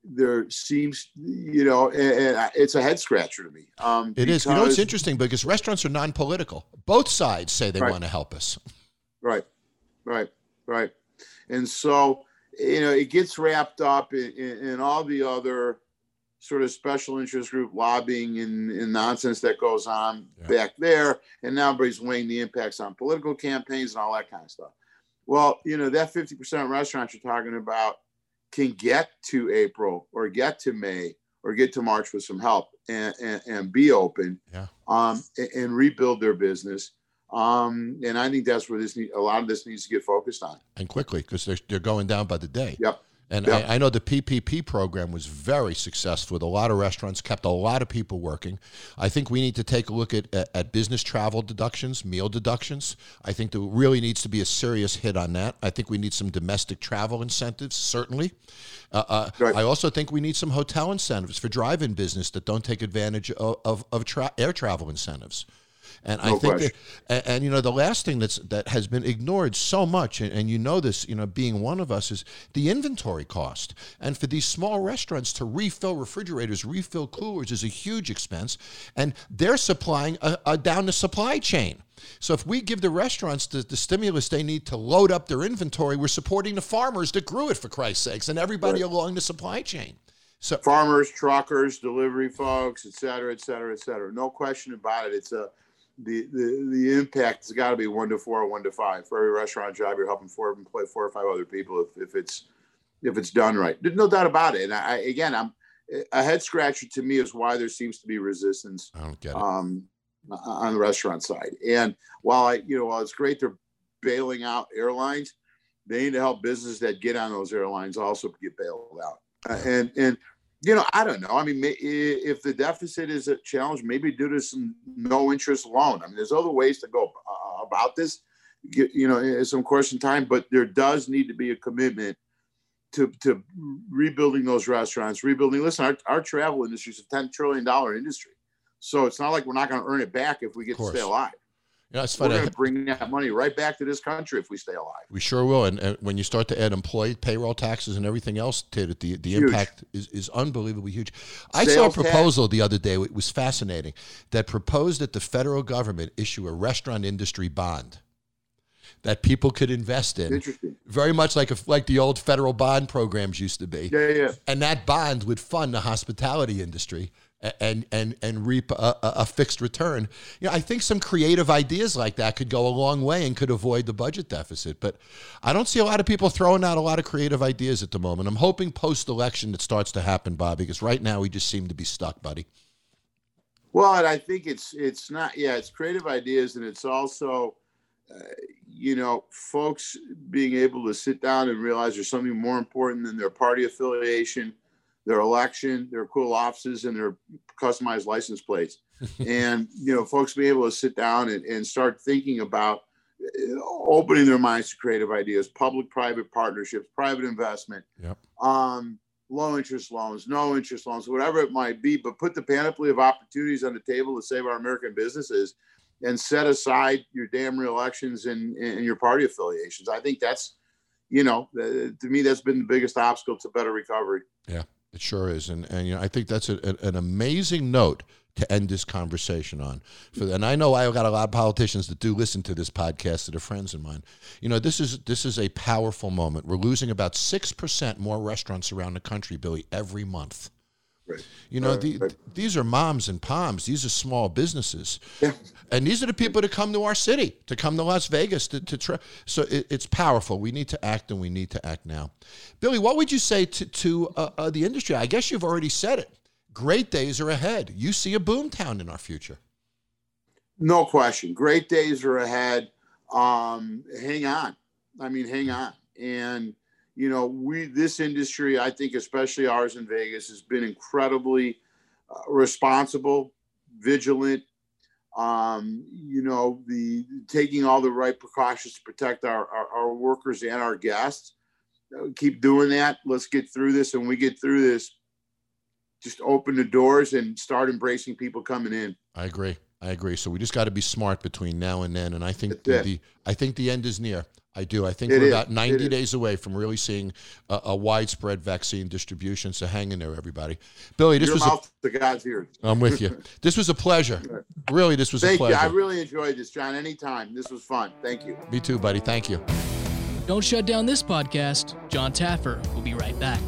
there seems, you know, it's a head scratcher to me. Um, it is. You know, it's interesting because restaurants are non-political. Both sides say they right. want to help us. Right, right, right. And so you know, it gets wrapped up in, in, in, all the other sort of special interest group lobbying and, and nonsense that goes on yeah. back there. And now everybody's weighing the impacts on political campaigns and all that kind of stuff. Well, you know, that 50% restaurant you're talking about can get to April or get to May or get to March with some help and, and, and be open Yeah. um, and, and rebuild their business. Um, and I think that's where this need, a lot of this needs to get focused on. and quickly because they're, they're going down by the day. Yep. And Yep. I, I know the PPP program was very successful with a lot of restaurants, kept a lot of people working. I think we need to take a look at, at, at business travel deductions, meal deductions. I think there really needs to be a serious hit on that. I think we need some domestic travel incentives, certainly. Uh, uh, Right. I also think we need some hotel incentives for drive-in business that don't take advantage of, of, of tra- air travel incentives. And I think that, and, and you know, the last thing that's that has been ignored so much, and, and you know this, you know, being one of us, is the inventory cost. And for these small restaurants to refill refrigerators, refill coolers, is a huge expense, and they're supplying a, a down the supply chain. So if we give the restaurants the, the stimulus they need to load up their inventory, we're supporting the farmers that grew it, for Christ's sakes, and everybody along the supply chain. So farmers, truckers, delivery folks, et cetera, et cetera, et cetera. No question about it. It's a the the, the impact has got to be one to four or one to five for every restaurant job. You're helping four employ four or five other people if, if it's if it's done right. There's no doubt about it. And I again, I'm a head scratcher to me is why there seems to be resistance I don't get it. um, on the restaurant side. And while I, you know, while it's great they're bailing out airlines, they need to help businesses that get on those airlines also get bailed out. Uh, and and you know, I don't know. I mean, if the deficit is a challenge, maybe due to some no interest loan. I mean, there's other ways to go uh, about this. You know, in some course in time, but there does need to be a commitment to to rebuilding those restaurants, rebuilding. Listen, our, our travel industry is a ten trillion dollar industry, so it's not like we're not going to earn it back if we get to stay alive. You know, it's We're going to bring that money right back to this country if we stay alive. We sure will. And, and when you start to add employee payroll taxes and everything else to it, the, the Huge. impact is, is unbelievably huge. I saw a Sales tax. proposal the other day, it was fascinating, that proposed that the federal government issue a restaurant industry bond that people could invest in, Interesting. very much like a, like the old federal bond programs used to be. Yeah, yeah. And that bond would fund the hospitality industry and and and reap a, a fixed return. You know, I think some creative ideas like that could go a long way and could avoid the budget deficit. But I don't see a lot of people throwing out a lot of creative ideas at the moment. I'm hoping post election it starts to happen, Bob, because right now we just seem to be stuck, buddy. Well, and I think it's it's not yeah, it's creative ideas, and it's also, uh, you know, folks being able to sit down and realize there's something more important than their party affiliation, their election, their cool offices, and their customized license plates. and you know, folks being able to sit down and, and start thinking about uh, opening their minds to creative ideas, public-private partnerships, private investment. Yep. Um, low interest loans, no interest loans, whatever it might be, but put the panoply of opportunities on the table to save our American businesses and set aside your damn re-elections and, and your party affiliations. I think that's, you know, uh, to me, that's been the biggest obstacle to better recovery. It sure is, and and you know I think that's a, a- an amazing note to end this conversation on. For and I know I've got a lot of politicians that do listen to this podcast that are friends of mine. You know this is this is a powerful moment. We're losing about six percent more restaurants around the country, Billy, every month. Right. You know Right, the, right. these are moms and poms. These are small businesses, Yeah. and these are the people that come to our city, to come to Las Vegas, to, to try. So it, it's powerful. We need to act, and we need to act now. Billy, what would you say to, to uh, uh, the industry? I guess you've already said it. Great days are ahead. You see a boom town in our future. No question. Great days are ahead. Um, hang on. I mean, hang on. And you know, we this industry, I think, especially ours in Vegas, has been incredibly uh, responsible, vigilant. Um, you know, the taking all the right precautions to protect our our, our workers and our guests. Uh, keep doing that. Let's get through this, and we get through this, just open the doors and start embracing people coming in. I agree. I agree. So we just got to be smart between now and then. And I think the, the I think the end is near. I do. I think It we're is. about It 90 is. days away from really seeing a, a widespread vaccine distribution. So hang in there, everybody. Billy, this Your was. A, mouth to God's ears. I'm with you. This was a pleasure. Really, this was a pleasure. Thank you. I really enjoyed this, Jon. Anytime. This was fun. Thank you. Me too, buddy. Thank you. Don't shut down this podcast. Jon Taffer will be right back.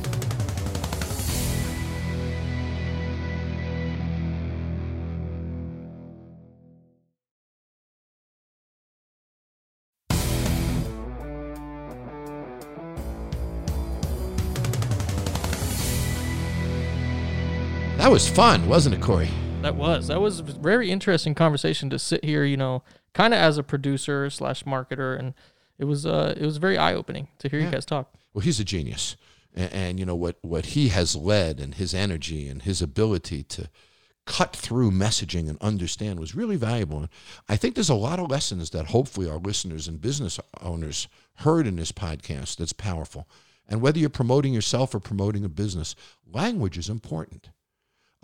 That was fun, wasn't it, Corey? That was that was a very interesting conversation to sit here, you know, kind of as a producer slash marketer, and it was uh it was very eye opening to hear you guys talk. Well, he's a genius, and, and you know what what he has led, and his energy, and his ability to cut through messaging and understand was really valuable. And I think there's a lot of lessons that hopefully our listeners and business owners heard in this podcast that's powerful. And whether you're promoting yourself or promoting a business, language is important.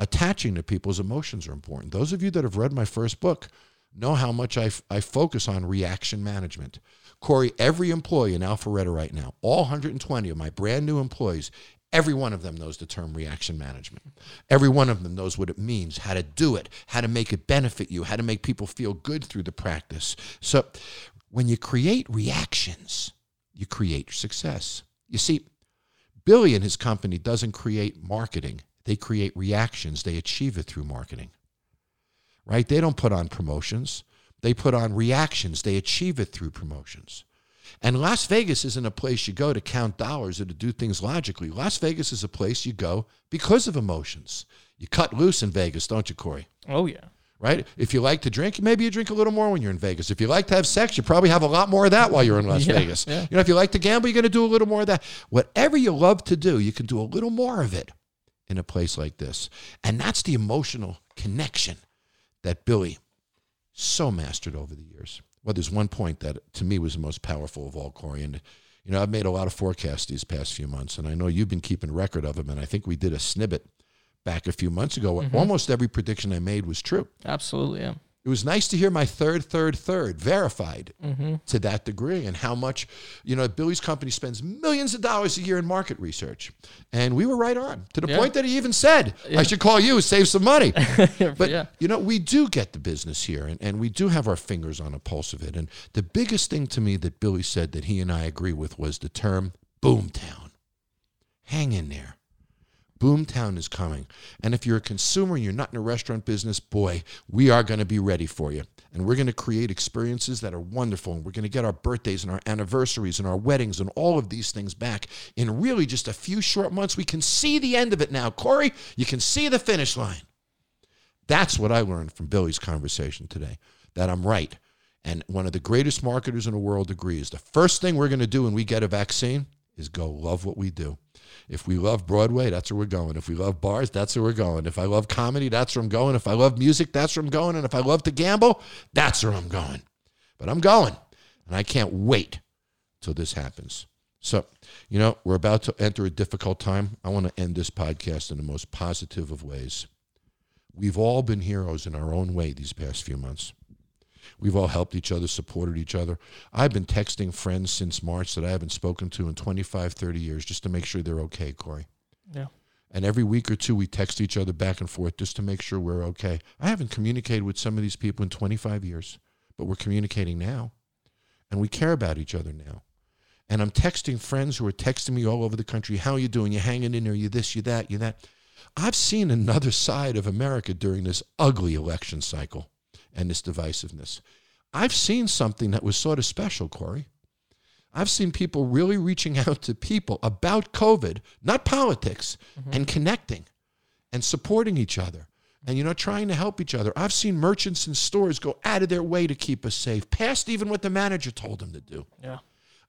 Attaching to people's emotions are important. Those of you that have read my first book know how much I, f- I focus on reaction management. Corey, every employee in Alpharetta right now, all 120 of my brand new employees, every one of them knows the term reaction management. Every one of them knows what it means, how to do it, how to make it benefit you, how to make people feel good through the practice. So when you create reactions, you create success. You see, Billy and his company doesn't create marketing. They create reactions. They achieve it through marketing. Right? They don't put on promotions. They put on reactions. They achieve it through promotions. And Las Vegas isn't a place you go to count dollars or to do things logically. Las Vegas is a place you go because of emotions. You cut loose in Vegas, don't you, Corey? Oh yeah. Right? If you like to drink, maybe you drink a little more when you're in Vegas. If you like to have sex, you probably have a lot more of that while you're in Las Yeah, Vegas. yeah. You know, if you like to gamble, you're going to do a little more of that. Whatever you love to do, you can do a little more of it in a place like this. And that's the emotional connection that Billy so mastered over the years. Well, there's one point that to me was the most powerful of all, Corey. And, you know, I've made a lot of forecasts these past few months, and I know you've been keeping record of them. And I think we did a snippet back a few months ago. Mm-hmm. Almost every prediction I made was true. Absolutely. Yeah. It was nice to hear my third, third, third verified Mm-hmm. to that degree and how much, you know, Billy's company spends millions of dollars a year in market research. And we were right on to the Yeah. point that he even said, I should call you, save some money. But, yeah. you know, we do get the business here and, and we do have our fingers on a pulse of it. And the biggest thing to me that Billy said that he and I agree with was the term boomtown. Hang in there. Boomtown is coming. And if you're a consumer and you're not in a restaurant business, boy, we are going to be ready for you. And we're going to create experiences that are wonderful. And we're going to get our birthdays and our anniversaries and our weddings and all of these things back in really just a few short months. We can see the end of it now. Corey, you can see the finish line. That's what I learned from Billy's conversation today, that I'm right. And one of the greatest marketers in the world agrees. The first thing we're going to do when we get a vaccine is go love what we do. If we love Broadway, that's where we're going. If we love bars, that's where we're going. If I love comedy, that's where I'm going. If I love music, that's where I'm going. And if I love to gamble, that's where I'm going. But I'm going. And I can't wait till this happens. So, you know, we're about to enter a difficult time. I want to end this podcast in the most positive of ways. We've all been heroes in our own way these past few months. We've all helped each other, supported each other. I've been texting friends since March that I haven't spoken to in 25, 30 years just to make sure they're okay, Corey. Yeah. And every week or two, we text each other back and forth just to make sure we're okay. I haven't communicated with some of these people in 25 years, but we're communicating now. And we care about each other now. And I'm texting friends who are texting me all over the country. How you doing? You hanging in there? You this, you that, you that. I've seen another side of America during this ugly election cycle and this divisiveness. I've seen something that was sort of special, Corey. I've seen people really reaching out to people about COVID, not politics, mm-hmm. and connecting and supporting each other and, you know, trying to help each other. I've seen merchants and stores go out of their way to keep us safe, past even what the manager told them to do. Yeah.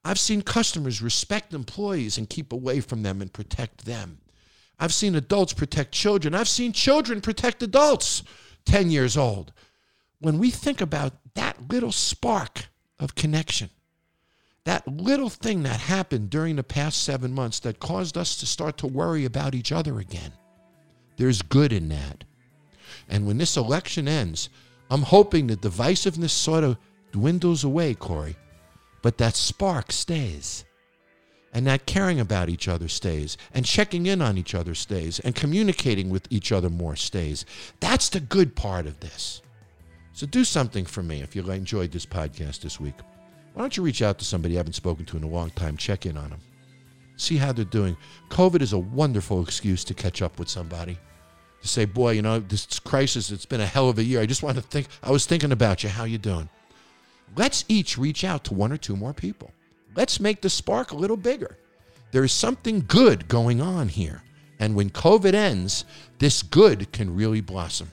I've seen customers respect employees and keep away from them and protect them. I've seen adults protect children. I've seen children protect adults 10 years old. When we think about that little spark of connection, that little thing that happened during the past seven months that caused us to start to worry about each other again, there's good in that. And when this election ends, I'm hoping the divisiveness sort of dwindles away, Corey, but that spark stays. And that caring about each other stays, and checking in on each other stays, and communicating with each other more stays. That's the good part of this. So do something for me if you enjoyed this podcast this week. Why don't you reach out to somebody you haven't spoken to in a long time, check in on them, see how they're doing. COVID is a wonderful excuse to catch up with somebody. To say, boy, you know, this crisis, it's been a hell of a year. I just want to think, I was thinking about you. How you doing? Let's each reach out to one or two more people. Let's make the spark a little bigger. There is something good going on here. And when COVID ends, this good can really blossom.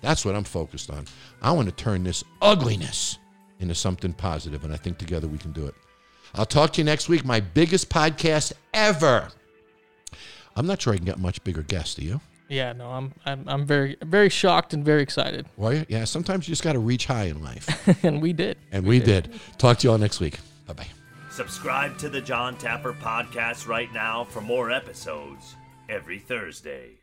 That's what I'm focused on. I want to turn this ugliness into something positive, and I think together we can do it. I'll talk to you next week. My biggest podcast ever. I'm not sure I can get much bigger guests. Do you? Yeah, no, I'm I'm I'm very very shocked and very excited, Were you? Yeah. Sometimes you just got to reach high in life, and we did. and we did. Talk to you all next week. Bye bye. Subscribe to the Jon Taffer podcast right now for more episodes every Thursday.